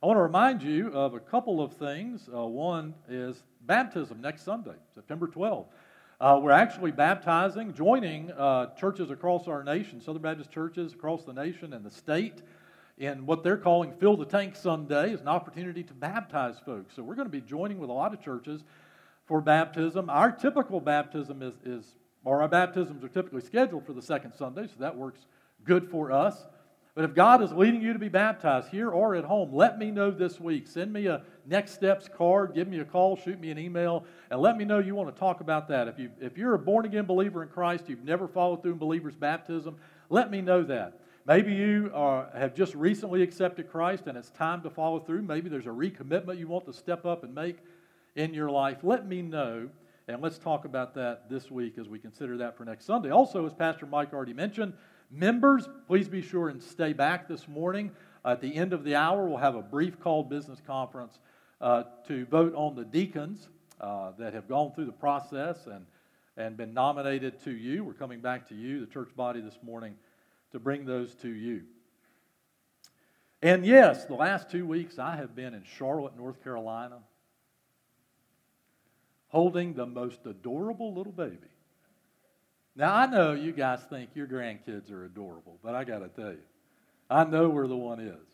I want to remind you of a couple of things. Uh, one is baptism next Sunday, September 12th. Uh, we're actually baptizing, joining uh, churches across our nation, Southern Baptist churches across the nation and the state, in what they're calling Fill the Tank Sunday is an opportunity to baptize folks. So we're going to be joining with a lot of churches for baptism. Our typical baptism is, is or our baptisms are typically scheduled for the second Sunday, so that works good for us. But if God is leading you to be baptized here or at home, let me know this week. Send me a next steps card, give me a call, shoot me an email, and let me know you want to talk about that. If, you, if you're a born again believer in Christ, you've never followed through in believer's baptism, let me know that. Maybe you are, have just recently accepted Christ and it's time to follow through. Maybe there's a recommitment you want to step up and make in your life. Let me know, and let's talk about that this week as we consider that for next Sunday. Also, as Pastor Mike already mentioned, members, please be sure and stay back this morning. At the end of the hour, we'll have a brief called business conference uh, to vote on the deacons uh, that have gone through the process and, and been nominated to you. We're coming back to you, the church body, this morning to bring those to you. And yes, the last two weeks I have been in Charlotte, North Carolina, holding the most adorable little baby. Now, I know you guys think your grandkids are adorable, but I got to tell you, I know where the one is.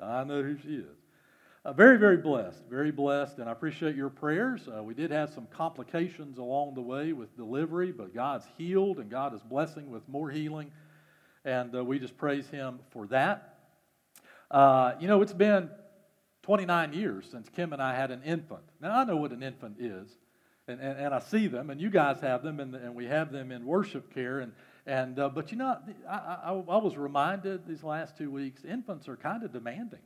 I know who she is. Uh, very, very blessed, very blessed, and I appreciate your prayers. Uh, we did have some complications along the way with delivery, but God's healed and God is blessing with more healing and uh, we just praise him for that. Uh, you know, it's been 29 years since Kim and I had an infant. Now, I know what an infant is, and, and, and I see them, and you guys have them, and, and we have them in worship care. And, and, uh, but you know, I, I, I was reminded these last two weeks infants are kind of demanding.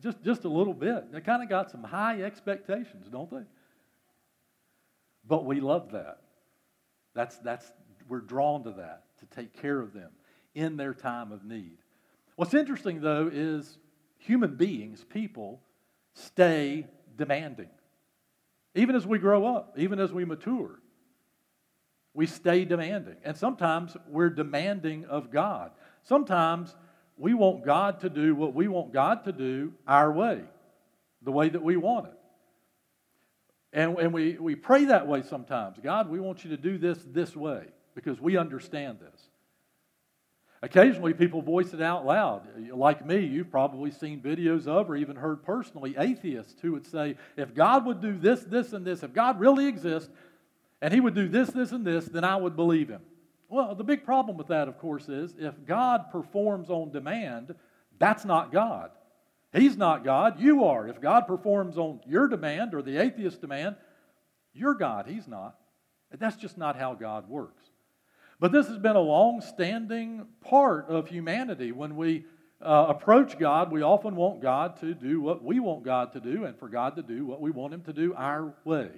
Just, just a little bit. They kind of got some high expectations, don't they? But we love that. That's, that's, we're drawn to that to take care of them in their time of need. What's interesting, though, is human beings, people, stay demanding. Even as we grow up, even as we mature, we stay demanding. And sometimes we're demanding of God. Sometimes we want God to do what we want God to do our way, the way that we want it. And, and we, we pray that way sometimes. God, we want you to do this this way because we understand this. Occasionally, people voice it out loud. Like me, you've probably seen videos of or even heard personally atheists who would say, if God would do this, this, and this, if God really exists, and He would do this, this, and this, then I would believe Him. Well, the big problem with that, of course, is if God performs on demand, that's not God. He's not God, you are. If God performs on your demand or the atheist demand, you're God, He's not. That's just not how God works. But this has been a long standing part of humanity. When we uh, approach God, we often want God to do what we want God to do and for God to do what we want Him to do our way.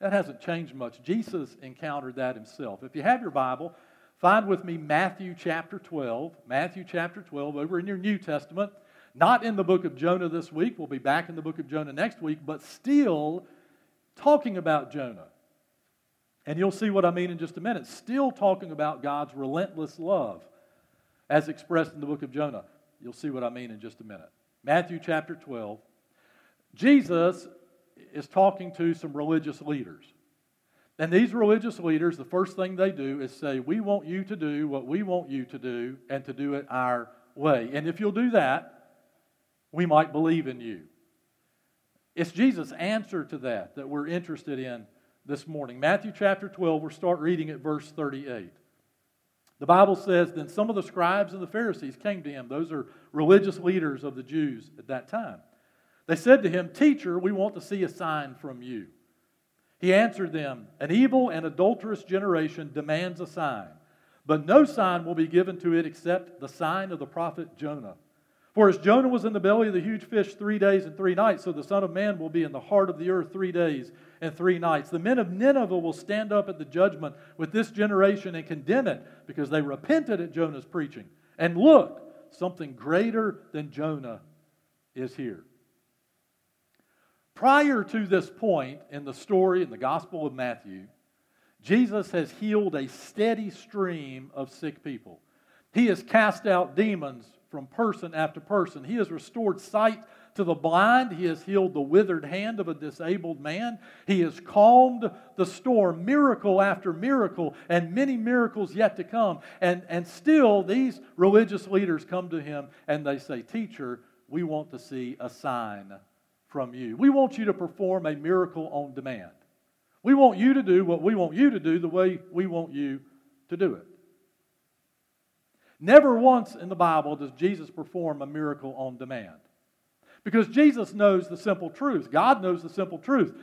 That hasn't changed much. Jesus encountered that himself. If you have your Bible, find with me Matthew chapter 12. Matthew chapter 12 over in your New Testament. Not in the book of Jonah this week. We'll be back in the book of Jonah next week, but still talking about Jonah. And you'll see what I mean in just a minute. Still talking about God's relentless love as expressed in the book of Jonah. You'll see what I mean in just a minute. Matthew chapter 12. Jesus is talking to some religious leaders. And these religious leaders, the first thing they do is say, We want you to do what we want you to do and to do it our way. And if you'll do that, we might believe in you. It's Jesus' answer to that that we're interested in this morning. Matthew chapter 12, we'll start reading at verse 38. The Bible says, Then some of the scribes and the Pharisees came to him. Those are religious leaders of the Jews at that time. They said to him, Teacher, we want to see a sign from you. He answered them, An evil and adulterous generation demands a sign, but no sign will be given to it except the sign of the prophet Jonah. For as Jonah was in the belly of the huge fish three days and three nights, so the Son of Man will be in the heart of the earth three days and three nights. The men of Nineveh will stand up at the judgment with this generation and condemn it because they repented at Jonah's preaching. And look, something greater than Jonah is here. Prior to this point in the story in the Gospel of Matthew, Jesus has healed a steady stream of sick people. He has cast out demons from person after person. He has restored sight to the blind. He has healed the withered hand of a disabled man. He has calmed the storm, miracle after miracle, and many miracles yet to come. And, and still, these religious leaders come to him and they say, Teacher, we want to see a sign from you. We want you to perform a miracle on demand. We want you to do what we want you to do the way we want you to do it. Never once in the Bible does Jesus perform a miracle on demand. Because Jesus knows the simple truth. God knows the simple truth.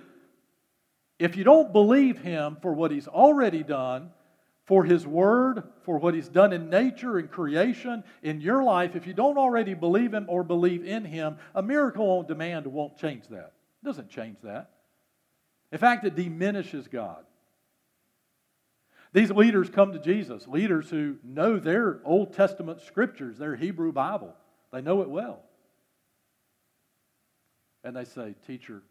If you don't believe Him for what He's already done, for His Word, for what He's done in nature and creation, in your life, if you don't already believe Him or believe in Him, a miracle on demand won't change that. It doesn't change that. In fact, it diminishes God. These leaders come to Jesus, leaders who know their Old Testament scriptures, their Hebrew Bible. They know it well. And they say, Teacher,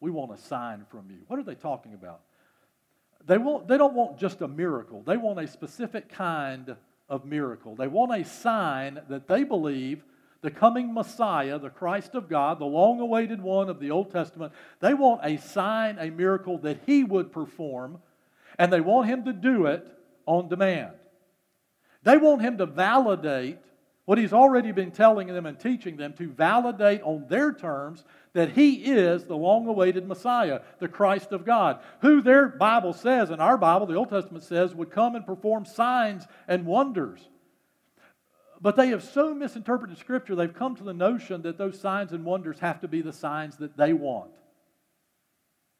we want a sign from you. What are they talking about? They, want, they don't want just a miracle, they want a specific kind of miracle. They want a sign that they believe the coming Messiah, the Christ of God, the long awaited one of the Old Testament, they want a sign, a miracle that he would perform, and they want him to do it on demand. They want him to validate what he's already been telling them and teaching them, to validate on their terms that he is the long awaited Messiah, the Christ of God, who their Bible says, and our Bible, the Old Testament says, would come and perform signs and wonders. But they have so misinterpreted Scripture, they've come to the notion that those signs and wonders have to be the signs that they want.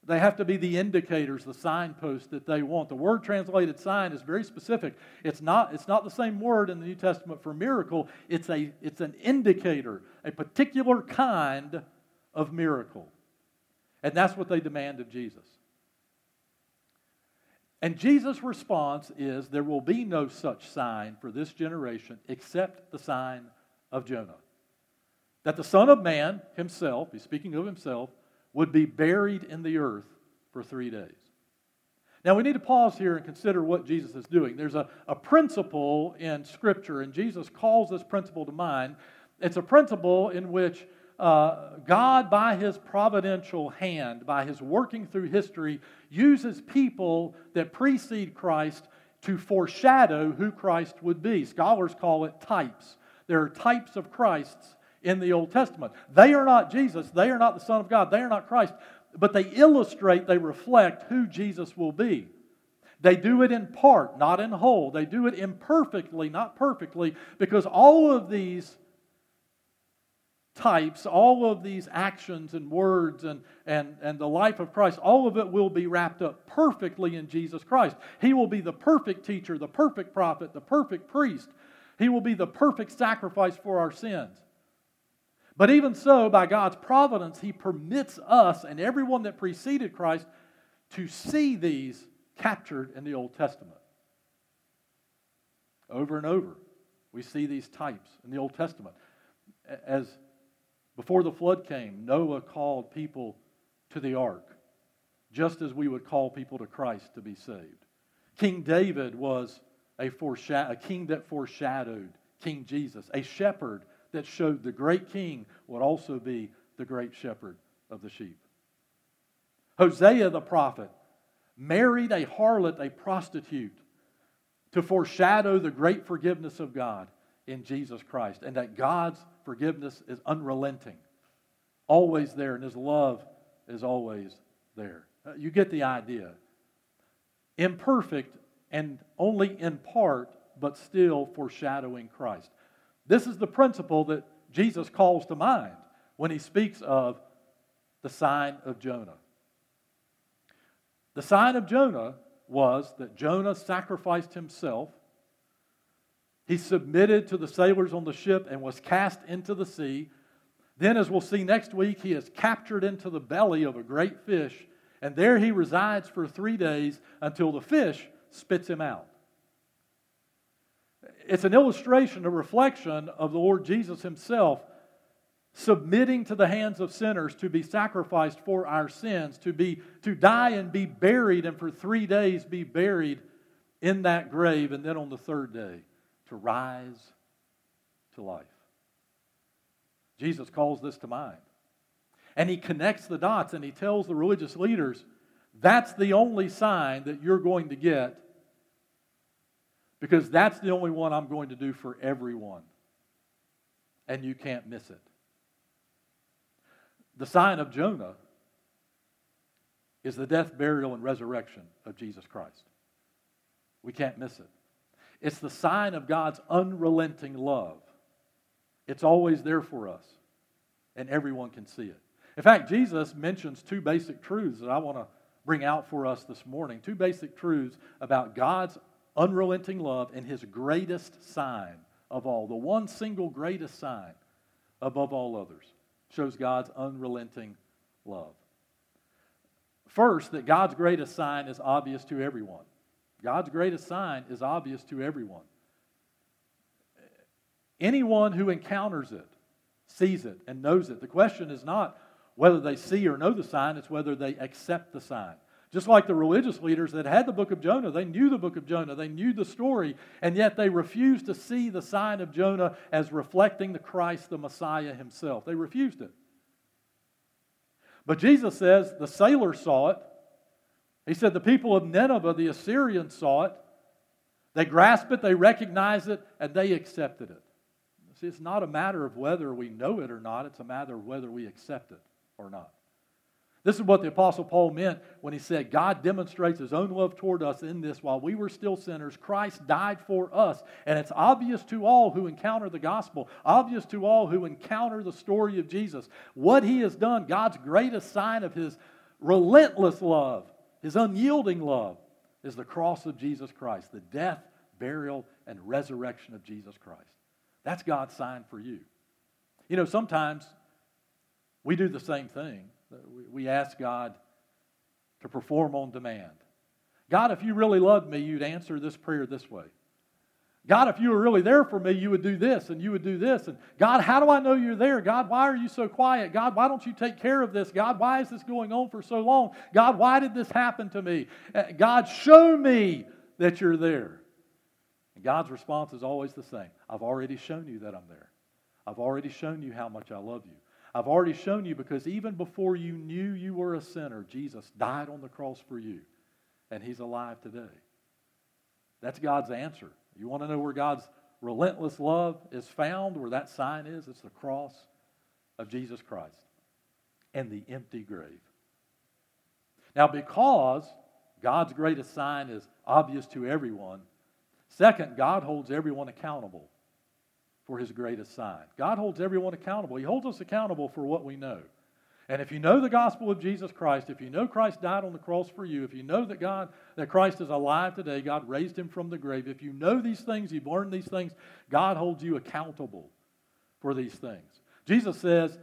They have to be the indicators, the signposts that they want. The word translated sign is very specific. It's not, it's not the same word in the New Testament for miracle, it's, a, it's an indicator, a particular kind of miracle. And that's what they demand of Jesus. And Jesus' response is there will be no such sign for this generation except the sign of Jonah. That the Son of Man himself, he's speaking of himself, would be buried in the earth for three days. Now, we need to pause here and consider what Jesus is doing. There's a, a principle in Scripture, and Jesus calls this principle to mind. It's a principle in which uh, God, by his providential hand, by his working through history, uses people that precede Christ to foreshadow who Christ would be. Scholars call it types. There are types of Christs in the Old Testament. They are not Jesus, they are not the Son of God, they are not Christ, but they illustrate, they reflect who Jesus will be. They do it in part, not in whole. They do it imperfectly, not perfectly, because all of these types, all of these actions and words and, and, and the life of Christ, all of it will be wrapped up perfectly in Jesus Christ. He will be the perfect teacher, the perfect prophet, the perfect priest. He will be the perfect sacrifice for our sins. But even so, by God's providence, He permits us and everyone that preceded Christ to see these captured in the Old Testament. Over and over, we see these types in the Old Testament. As before the flood came, Noah called people to the ark, just as we would call people to Christ to be saved. King David was a, a king that foreshadowed King Jesus, a shepherd that showed the great king would also be the great shepherd of the sheep. Hosea the prophet married a harlot, a prostitute, to foreshadow the great forgiveness of God in Jesus Christ, and that God's forgiveness is unrelenting, always there, and His love is always there. Uh, you get the idea. Imperfect and only in part, but still foreshadowing Christ. This is the principle that Jesus calls to mind when he speaks of the sign of Jonah. The sign of Jonah was that Jonah sacrificed himself he submitted to the sailors on the ship and was cast into the sea. Then, as we'll see next week, he is captured into the belly of a great fish, and there he resides for three days until the fish spits him out. It's an illustration, a reflection of the Lord Jesus himself submitting to the hands of sinners to be sacrificed for our sins, to, be, to die and be buried, and for three days be buried in that grave, and then on the third day to rise to life. Jesus calls this to mind. And he connects the dots and he tells the religious leaders that's the only sign that you're going to get because that's the only one I'm going to do for everyone. And you can't miss it. The sign of Jonah is the death, burial, and resurrection of Jesus Christ. We can't miss it. It's the sign of God's unrelenting love. It's always there for us, and everyone can see it. In fact, Jesus mentions two basic truths that I want to bring out for us this morning. Two basic truths about God's unrelenting love and his greatest sign of all. The one single greatest sign above all others shows God's unrelenting love. First, that God's greatest sign is obvious to everyone. God's greatest sign is obvious to everyone. Anyone who encounters it sees it and knows it. The question is not whether they see or know the sign, it's whether they accept the sign. Just like the religious leaders that had the book of Jonah, they knew the book of Jonah, they knew the story, and yet they refused to see the sign of Jonah as reflecting the Christ, the Messiah himself. They refused it. But Jesus says the sailors saw it. He said the people of Nineveh, the Assyrians, saw it. They grasped it, they recognized it, and they accepted it. See, it's not a matter of whether we know it or not, it's a matter of whether we accept it or not. This is what the Apostle Paul meant when he said, God demonstrates his own love toward us in this while we were still sinners, Christ died for us. And it's obvious to all who encounter the gospel, obvious to all who encounter the story of Jesus, what he has done, God's greatest sign of his relentless love, his unyielding love, is the cross of Jesus Christ, the death, burial, and resurrection of Jesus Christ. That's God's sign for you. You know, sometimes we do the same thing we ask God to perform on demand. God, if you really loved me, you'd answer this prayer this way. God, if you were really there for me, you would do this and you would do this. And God, how do I know you're there? God, why are you so quiet? God, why don't you take care of this? God, why is this going on for so long? God, why did this happen to me? Uh, God, show me that you're there. And God's response is always the same I've already shown you that I'm there. I've already shown you how much I love you. I've already shown you because even before you knew you were a sinner, Jesus died on the cross for you, and He's alive today. That's God's answer. You want to know where God's relentless love is found, where that sign is? It's the cross of Jesus Christ and the empty grave. Now, because God's greatest sign is obvious to everyone, second, God holds everyone accountable for his greatest sign. God holds everyone accountable. He holds us accountable for what we know. And if you know the gospel of Jesus Christ, if you know Christ died on the cross for you, if you know that God that Christ is alive today, God raised him from the grave, if you know these things, you've learned these things, God holds you accountable for these things. Jesus says,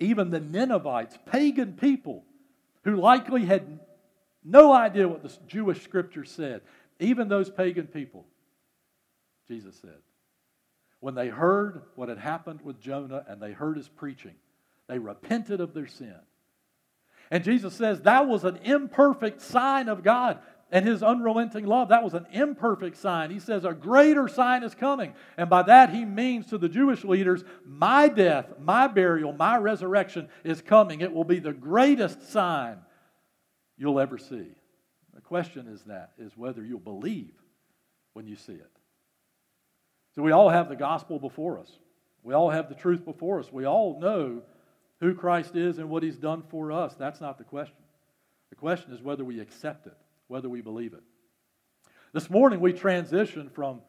even the Ninevites, pagan people who likely had no idea what the Jewish scripture said, even those pagan people, Jesus said, when they heard what had happened with Jonah and they heard his preaching, they repented of their sin. And Jesus says that was an imperfect sign of God and his unrelenting love. That was an imperfect sign. He says a greater sign is coming. And by that he means to the Jewish leaders, my death, my burial, my resurrection is coming. It will be the greatest sign you'll ever see. The question is that is whether you'll believe when you see it. So we all have the gospel before us. We all have the truth before us. We all know who Christ is and what he's done for us. That's not the question. The question is whether we accept it, whether we believe it. This morning we transition from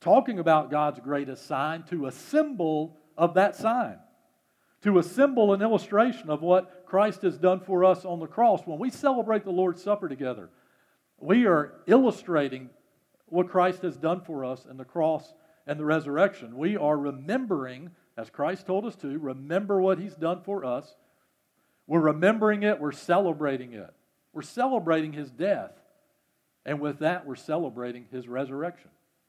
talking about God's greatest sign to a symbol of that sign, to a symbol and illustration of what Christ has done for us on the cross. When we celebrate the Lord's Supper together, we are illustrating what Christ has done for us in the cross and the resurrection. We are remembering, as Christ told us to, remember what He's done for us. We're remembering it, we're celebrating it. We're celebrating His death. And with that, we're celebrating His resurrection.